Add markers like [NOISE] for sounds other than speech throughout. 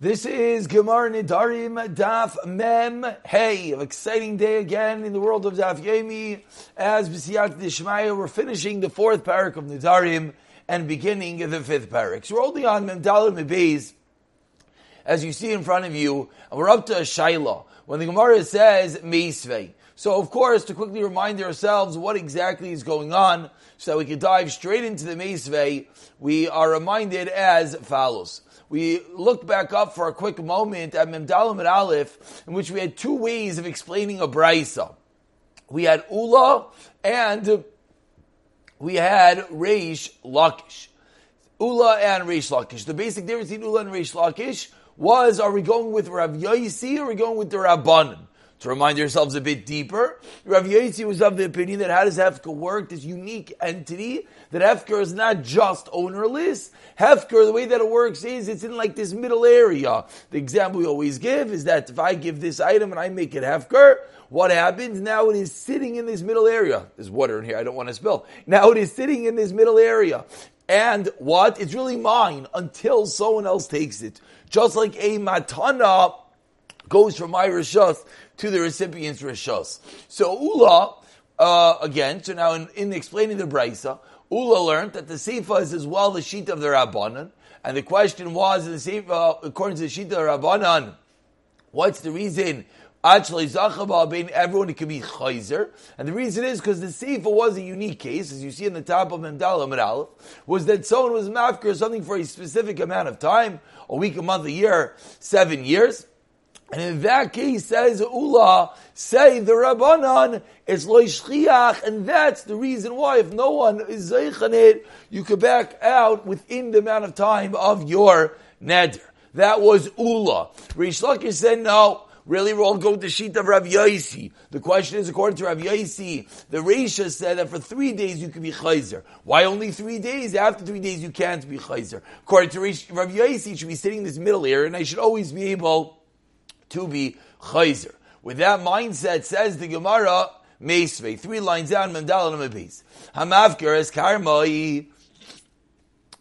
This is Gemar Nidarim Daf Mem Hey, an exciting day again in the world of Daf Yomi. As B'siyat Dishmaya, we're finishing the fourth parak of Nidarim and beginning the fifth parak. So we're holding on Mem Dalim Beis, as you see in front of you, and we're up to a Shaila. When the Gemara says Meisvei. So of course, to quickly remind ourselves what exactly is going on, so that we can dive straight into the Meisvei, we are reminded as follows we look back up for a quick moment at Memdalim and Aleph, in which we had two ways of explaining a brisa. We had Ula and we had Reish Lakish. Ula and Reish Lakish. The basic difference between Ula and Reish Lakish was, are we going with Rav Yaisi or are we going with the Rabbanan? To remind yourselves a bit deeper, Rav Yaisi was of the opinion that how does Hefker work, this unique entity, that Hefker is not just ownerless. Hefker, the way that it works is it's in like this middle area. The example we always give is that if I give this item and I make it Hefker, what happens? Now it is sitting in this middle area. There's water in here, I don't want to spill. Now it is sitting in this middle area. And what? It's really mine until someone else takes it. Just like a matana goes from my to the recipient's rishos. So Ula, uh, again, so now in, in explaining the brisa, Ula learned that the Seifa is as well the sheet of the Rabbanan, and the question was, in the Seifa, according to the sheet of the Rabbanan, what's the reason Actually, Zachabah everyone can be Chayzer. And the reason is because the Seifa was a unique case, as you see in the top of Memdal Amid Aleph, was that someone was mafkir something for a specific amount of time, a week, a month, a year, seven years. And in that case, says Ula, say the Rabbanan, it's loishchiach, and that's the reason why if no one is zeichan it, you could back out within the amount of time of your neder. That was Ula. Rish Lakish said no. Really, we'll all go to sheet of Rav Yaisi. The question is, according to Rav Yaisi, the Reisha said that for three days you can be chayzer. Why only three days? After three days you can't be chayzer. According to Rav Yaisi, you should be sitting in this middle area, and I should always be able to be chayzer. With that mindset, says the Gemara, Meisvei, three lines down, Mandal and Mabis. Hamavker is karmai.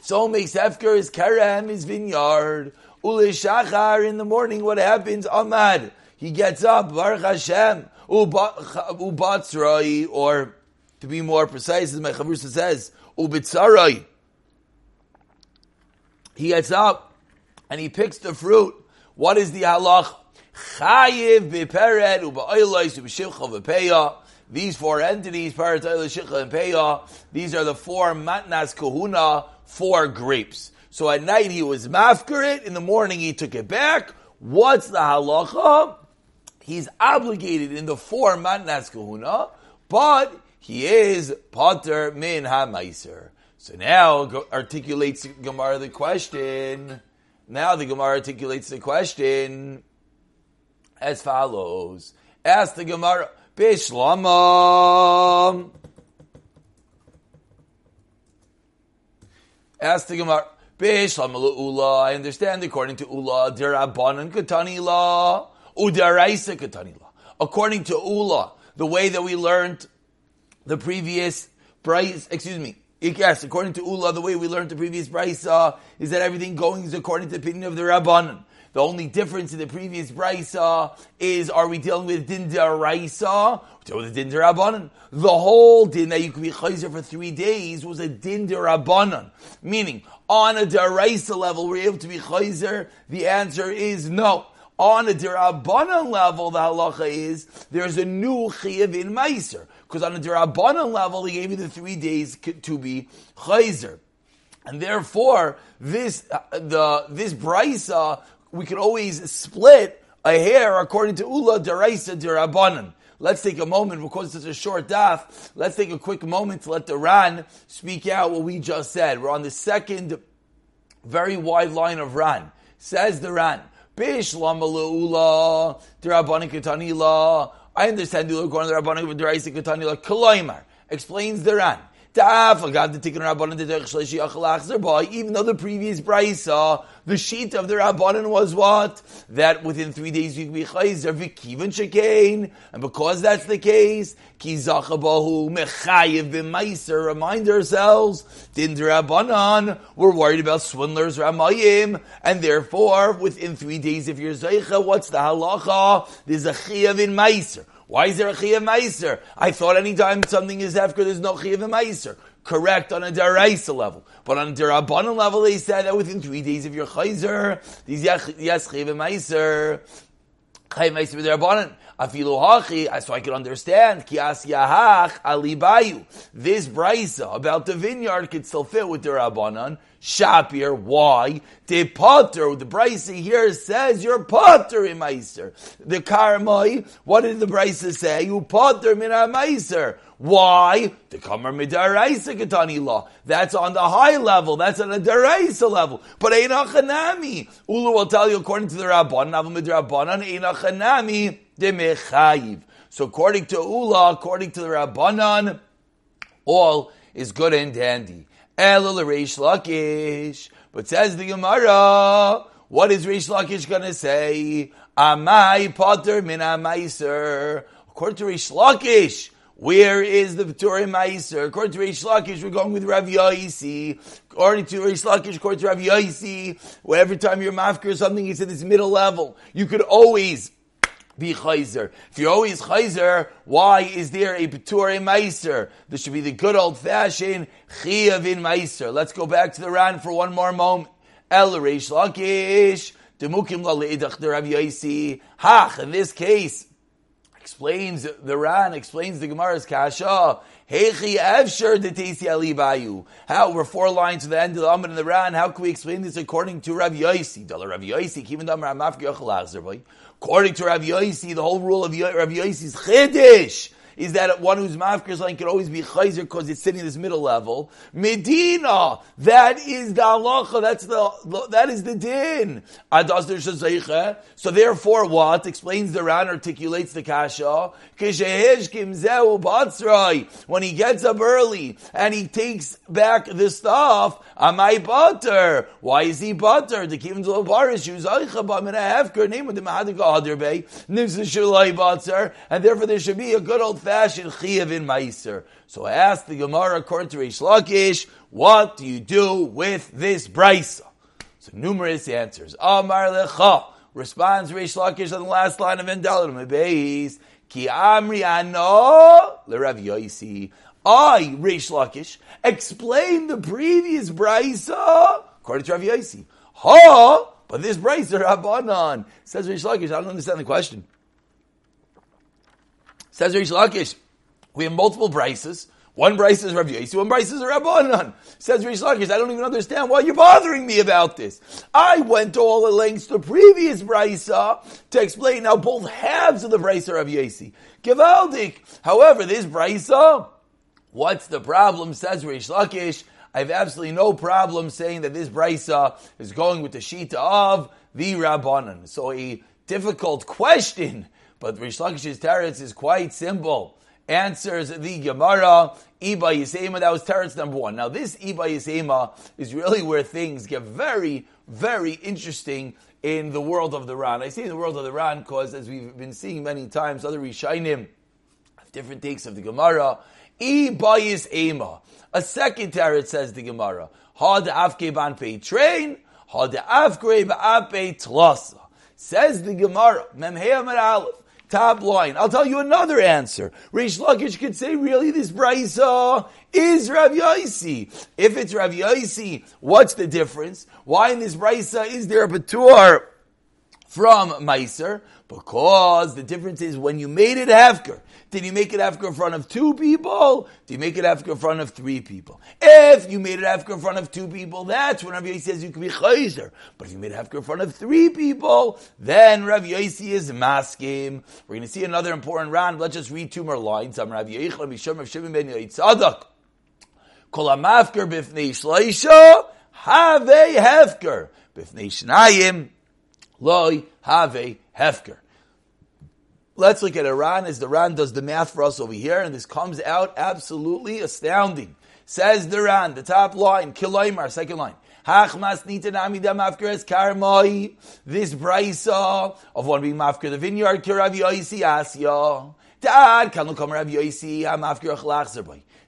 So makes Efker is karam, his vineyard. Ule shachar, in the morning, what happens? Ahmad, he gets up, Baruch Hashem, ubatzrai, or to be more precise, as my Chavrusa says, ubitzarai. He gets up and he picks the fruit. What is the halach? Chayiv. These four entities, peret, oilos, shivcha, and peya, these are the four matnas kahuna, four grapes. So at night he was mafkarit, in the morning he took it back. What's the halacha? He's obligated in the four matnas kahuna, but he is pater min ha-meiser. So now articulates Gemara the question. Now the Gemara articulates the question as follows. Ask the Gemara, Bishlama. Ask the Gemara, Bishlama Ula. I understand according to Ula, Dirabanan Katani La, Udaraisa Katani La. According to Ula, the way that we learned the previous price, excuse me, Yes, according to Ula, the way we learned the previous brisa uh, is that everything going is according to the opinion of the Rabbanan. The only difference in the previous brisa is are we dealing with din deraisa or the din derabanan? The whole din that you could be chayzer for three days was a din derabanan, meaning on a deraisa level we're able to be chayzer. The answer is no. On a derabanan level, the halacha is there's a new chiyav in meiser because on a derabanan level he gave you the three days to be chayzer. And therefore, this uh, the this brisa we could always split a hair according to Ula Deraisa Derabanan. Let's take a moment, because it's a short daf, let's take a quick moment to let the Ran speak out what we just said. We're on the second very wide line of Ran. Says the Ran, Bish Ula Derabanan. I understand you according to the Rabbanan Deraisa Katanila. Explains the Ran even though the previous brisa, the sheet of the Rabbanan was what? That within three days you can be chayzer v'kivan shekain. And because that's the case, ki zachabahu mechayiv b'maiser. Remind ourselves, din Rabbanan, we're worried about swindlers ramayim, and therefore, within three days if you're zeicha, what's the halacha? There's a chiyav in maiser. Why is there a Chiyav Meiser? I thought anytime something is Efker, there's no Chiyav Meiser. Correct on a Daraisa level. But on a level, they said that within three days of your Chayzer, these yes Chiyav Meiser. Chayiv Meiser B'Darabanan. Afilu hachi, so I can understand. Kias yahach alibayu. This brisa about the vineyard could still fit with the rabbanon. Shapir, why? The potter, the brisa here says you're potter in. The karmai, what did the brisa say? You potter min meiser. Why? The Kamar Midaraisa Katani law. That's on the high level. That's on the Daraisa level. But Einachanami. Ulu will tell you according to the Rabban, Navam Midrabbanan, Einachanami de So according to Ula, according to the Rabbanan, all is good and dandy. El Reish Lakish. But says the Gemara, what is Reish Lakish going to say? Amai Potter min Amaiser. According to Reish Lakish, where is the Paturim Meiser? According to Reish Lakish, we're going with Rav Yaisi. According to Reish Lakish, according to Rav Yaisi, every time you're mafkir or something, he's at this middle level. You could always be chayzer. If you're always chayzer, why is there a Paturim Meiser? There should be the good old fashioned Chiyavin Meiser. Let's go back to the Ran for one more moment. El Reish Lakish. Demukim la leidach the Rav Yaisi. Hach, in this case, explains the Ran, explains the Gemara's Kasha. Hechi Evsher Detesi Alibayu. How we're four lines to the end of the Amid and the Ran. How can we explain this according to Rav Yosi? Dala Rav Yosi, Kivin Damar Amafki According to Rav Yosi, the whole rule of Rav Yosi is Chiddish is that one who's mafkir line can always be chayzer because it's sitting in this middle level. Medina, that is the halacha, that's the, that is the din. So therefore what? Explains the Ran, articulates the kasha. When he gets up early and he takes back the stuff, am I butter. Why is he butter? The kivim to barish, use I'm to name the mahadika adir bay, shulai butter, and therefore there should be a good old fashioned chiyav in Meiser. So I asked the Gemara, according to Reish Lakish, what do you do with this brisa? So numerous answers. Amar lecha responds Reish Lakish on the last line of Endalim Beis. Ki amri ano l'Rav Yosi. I, Reish Lakish, explain the previous brisa according to Rav Yosi. Ha! But this brisa Rabbanon says Reish Lakish. I don't understand the question. Says Rish Lakish, we have multiple brises. One bryce is Rav Yossi, one bryce is Rabbanan. Says Rish Lakish, I don't even understand why you're bothering me about this. I went to all the lengths to previous brisa to explain how both halves of the brisa are Rav Yossi. Givaldik. However, this brisa, what's the problem? Says Rish Lakish. I have absolutely no problem saying that this brisa is going with the shita of the Rabbanan. So a difficult question but Rish Lakish's teretz is quite simple. Answers the Gemara, Iba Yisema, that was teretz number one. Now this Iba Yisema is really where things get very, very interesting in the world of the Ran. I say in the world of the Ran because, as we've been seeing many times, other Rishainim have different takes of the Gemara. Ibayis Ema. A second teretz says the Gemara. Had afke ban pei train, had afgre ba'ape tlasa. Says the Gemara, Memhei Aleph top line. I'll tell you another answer. Rish Lakish could say, really, this brisa is Rav Yaisi. If it's Rav Yaisi, what's the difference? Why in this brisa is there a patur from Meiser? Because the difference is when you made it Hefker, did you make it Hefker in front of two people? Did you make it Hefker in front of three people? If you made it Hefker in front of two people, that's when Rav Yossi says you can be Chayzer. But if you made it Hefker in front of three people, then Rav Yossi is Maskim. We're going to see another important round. Let's just read two more lines. I'm Rav Yechla Misham of Shimon ben Yitzadok. Kol HaMafker b'fnei Shleisha, have Hefker. B'fnei Shnayim, loy have Hefker. Let's look at Iran as the Ran does the math for us over here, and this comes out absolutely astounding. Says the Ran, the top line, Kiloimar, second line. Hachmas nitan amida mafkir es karmoi. This brisa of one being mafkir the vineyard kirav yoisi asya. Dad, kanu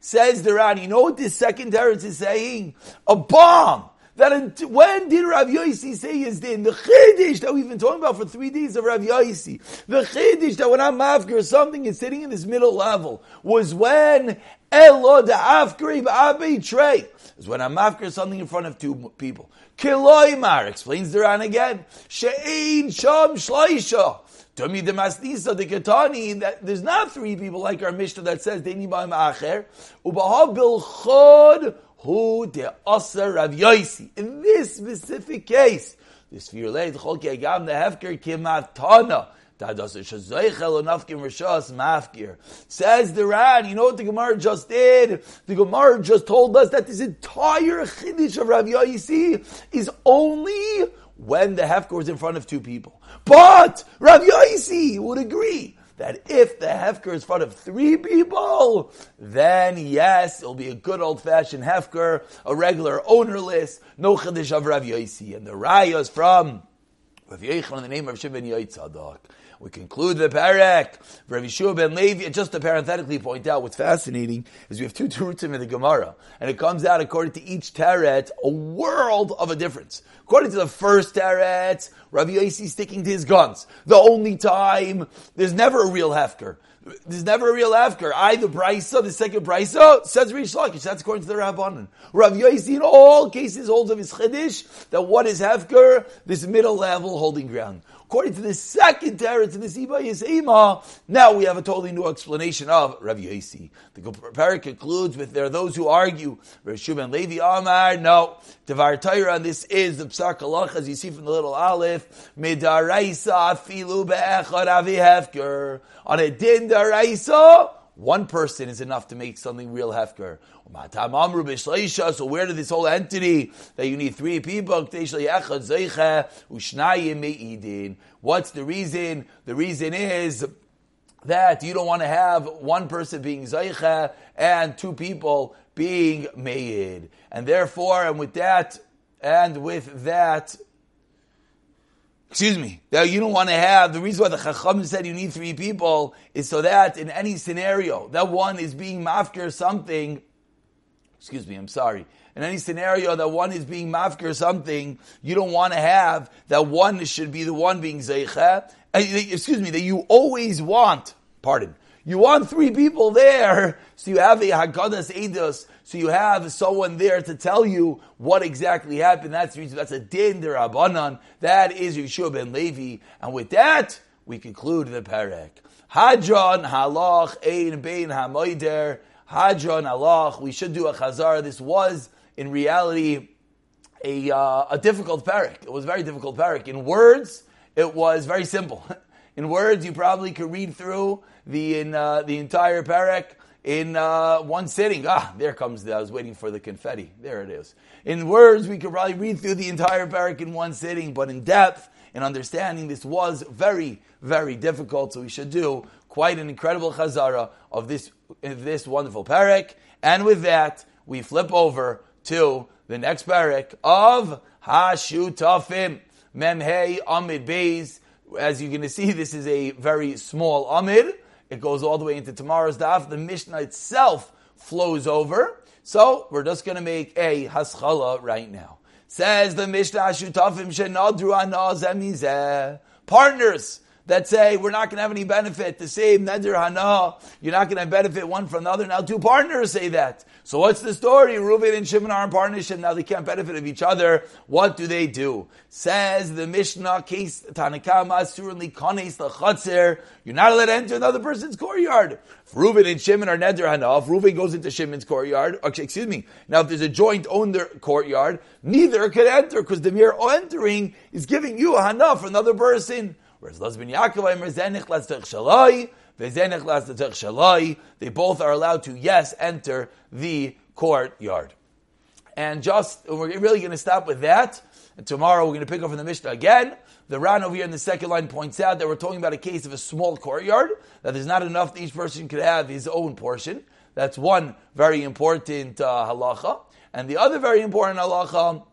Says the Ran, you know what this second teretz is saying? A bomb! That when did Rav Yosi say his din? The chiddush that we've been talking about for three days of Rav Yosi, the chiddush that when I'm after something is sitting in this middle level, was when Elo the afkri ba'abe trey. Is when I'm after something in front of two people. Kiloimar explains the Ran again. She'ein sham shloisha. Tumi the Masnisa, the Ketani, that there's not three people like our Mishnah that says they need by Ma'acher. Ubaha bil chod who de Aser Rav Yoisi. In this specific case, this Firlei Chol Agam the Hefker Kimat Tana. Says the Ran, you know what the Gemara just did? The Gemara just told us that this entire Chiddush of Rav Yoisi is only when the Hefker is in front of two people. But Rav Yoisi would agree that if the hefker is in front of three people, then yes, it'll be a good old fashioned hefker, a regular ownerless, no chadish of Rav Yosi. And the raya is from Rav Yechon in the name of Shimon Yoitzadok. We conclude the parak. Rav Yeshua ben Levi, just to parenthetically point out what's fascinating is we have two [LAUGHS] terutim in the Gemara, and it comes out according to each teret a world of a difference. According to the first teret, Rav Yosi sticking to his guns. The only time there's never a real hefker. There's never a real hefker. Either brisa, the second brisa, says Rish Lakish. That's according to the Rabbanan. Rav Yosi in all cases holds of his chiddush that what is hefker? This middle level holding ground. According to the second teretz in the Siba Yisema, now we have a totally new explanation of Rav Yosi. The parak concludes with there are those who argue Rav Shubin Levi Amar. No, Devar Torah, this is the Psak Halach, as you see from the little Aleph. Midaraisa filu be'echad avi hefker on a din daraisa. One person is enough to make something real hefker. So where did this whole entity that you need three people? What's the reason? The reason is that you don't want to have one person being Zaycha and two people being made. And therefore, and with that, and with that, excuse me, that you don't want to have, the reason why the Chacham said you need three people is so that in any scenario, that one is being mafkir something, excuse me, I'm sorry, in any scenario that one is being mafkir something, you don't want to have that one should be the one being zeicha, uh, excuse me, that you always want, pardon, you want three people there, [LAUGHS] so you have a Haggadah Eidos, so you have someone there to tell you what exactly happened. That's the reason, that's a din derabanan. That is Yeshua ben Levi. And with that, we conclude the parak. Hadron halach ein bein hamoider. Hadron halach. We should do a chazar. This was, in reality, a, uh, a difficult parak. It was very difficult parak. In words, it was very simple. [LAUGHS] In words, you probably could read through the in uh, the entire parak in uh, one sitting. Ah, there comes the, I was waiting for the confetti. There it is. In words, we could probably read through the entire parak in one sitting, but in depth, and understanding, this was very, very difficult. So we should do quite an incredible chazara of this, of this wonderful parak. And with that, we flip over to the next parak of Hashutafim. Memhei Amid Beis. As you're going to see, this is a very small Amid. It goes all the way into tomorrow's daf. The Mishnah itself flows over. So we're just going to make a haschala right now. Says the Mishnah, Shutafim shenadru anah Partners that say we're not going to have any benefit. The same neder hana, you're not going to benefit one from the other. Now two partners say that. So what's the story? Reuven and Shimon are in partnership. Now they can't benefit of each other. What do they do? Says the Mishnah, case Tanakama, surely kanes the You're not allowed to enter another person's courtyard. If Reuven and Shimon are neder hana, if Reuven goes into Shimon's courtyard, excuse me, now if there's a joint owned courtyard, neither can enter because the mere entering is giving you a hana for another person. Whereas Lazbin Yaakov Zenich Shalai, Shalai, they both are allowed to, yes, enter the courtyard. And just, we're really going to stop with that. And tomorrow we're going to pick up from the Mishnah again. The Ran over here in the second line points out that we're talking about a case of a small courtyard, that there's not enough that each person could have his own portion. That's one very important uh, halacha. And the other very important halacha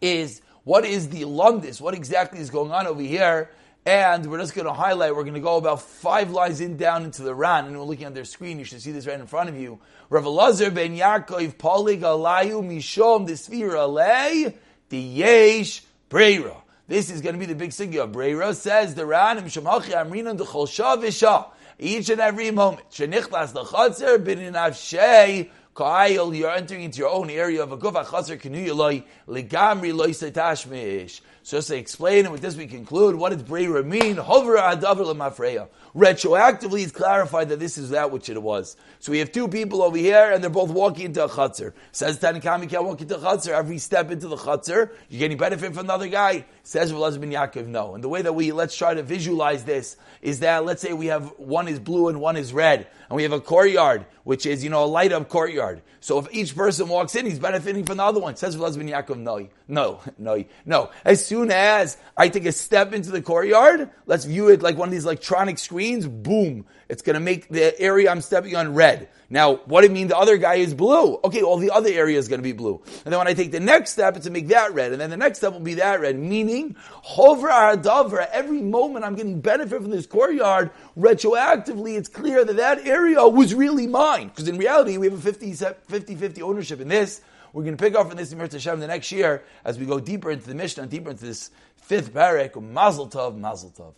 is what is the lumdis? What exactly is going on over here? And we're just going to highlight, we're going to go about five lines in down into the Ran, and we're looking at their screen. You should see this right in front of you. Rav Elazar ben Yaakov Polig Alayu Mishom Desfir Alei Yesh Breira. This is going to be the big sugya. Breira says the Ran Mishamachi Amrinan Dechol Shavisha. Each and every moment. Shenichlas Bin Avshei Ka'ayil, you're entering into your own area of a gufa chaser kenuyaloi legamri loy setashmish. So just to explain, and with this we conclude, what does Breira mean? Hover adavar lemafreya. Retroactively, it's clarified that this is that which it was. So we have two people over here, and they're both walking into a chutzner. Says Tanakam, you can't walk into a chutzner. Every step into the chutzner, you're getting benefit from another guy. Says Velaz bin Yaakov, no. And the way that we, let's try to visualize this, is that, let's say we have, one is blue and one is red, and we have a courtyard, which is, you know, a light up courtyard. So if each person walks in, he's benefiting from the other one. Says Velaz bin Yaakov, no, no, [LAUGHS] no, no. As soon as I take a step into the courtyard, let's view it like one of these electronic screens boom, it's going to make the area I'm stepping on red. Now, what do you mean the other guy is blue? Okay, well, the other area is going to be blue. And then when I take the next step, it's to make that red. And then the next step will be that red. Meaning, hover adavra, every moment I'm getting benefit from this courtyard, retroactively, it's clear that that area was really mine. Because in reality, we have a 50-50 ownership in this. We're going to pick up from this in Hashem the next year as we go deeper into the Mishnah, deeper into this fifth parak, Mazel Tov, Mazel Tov.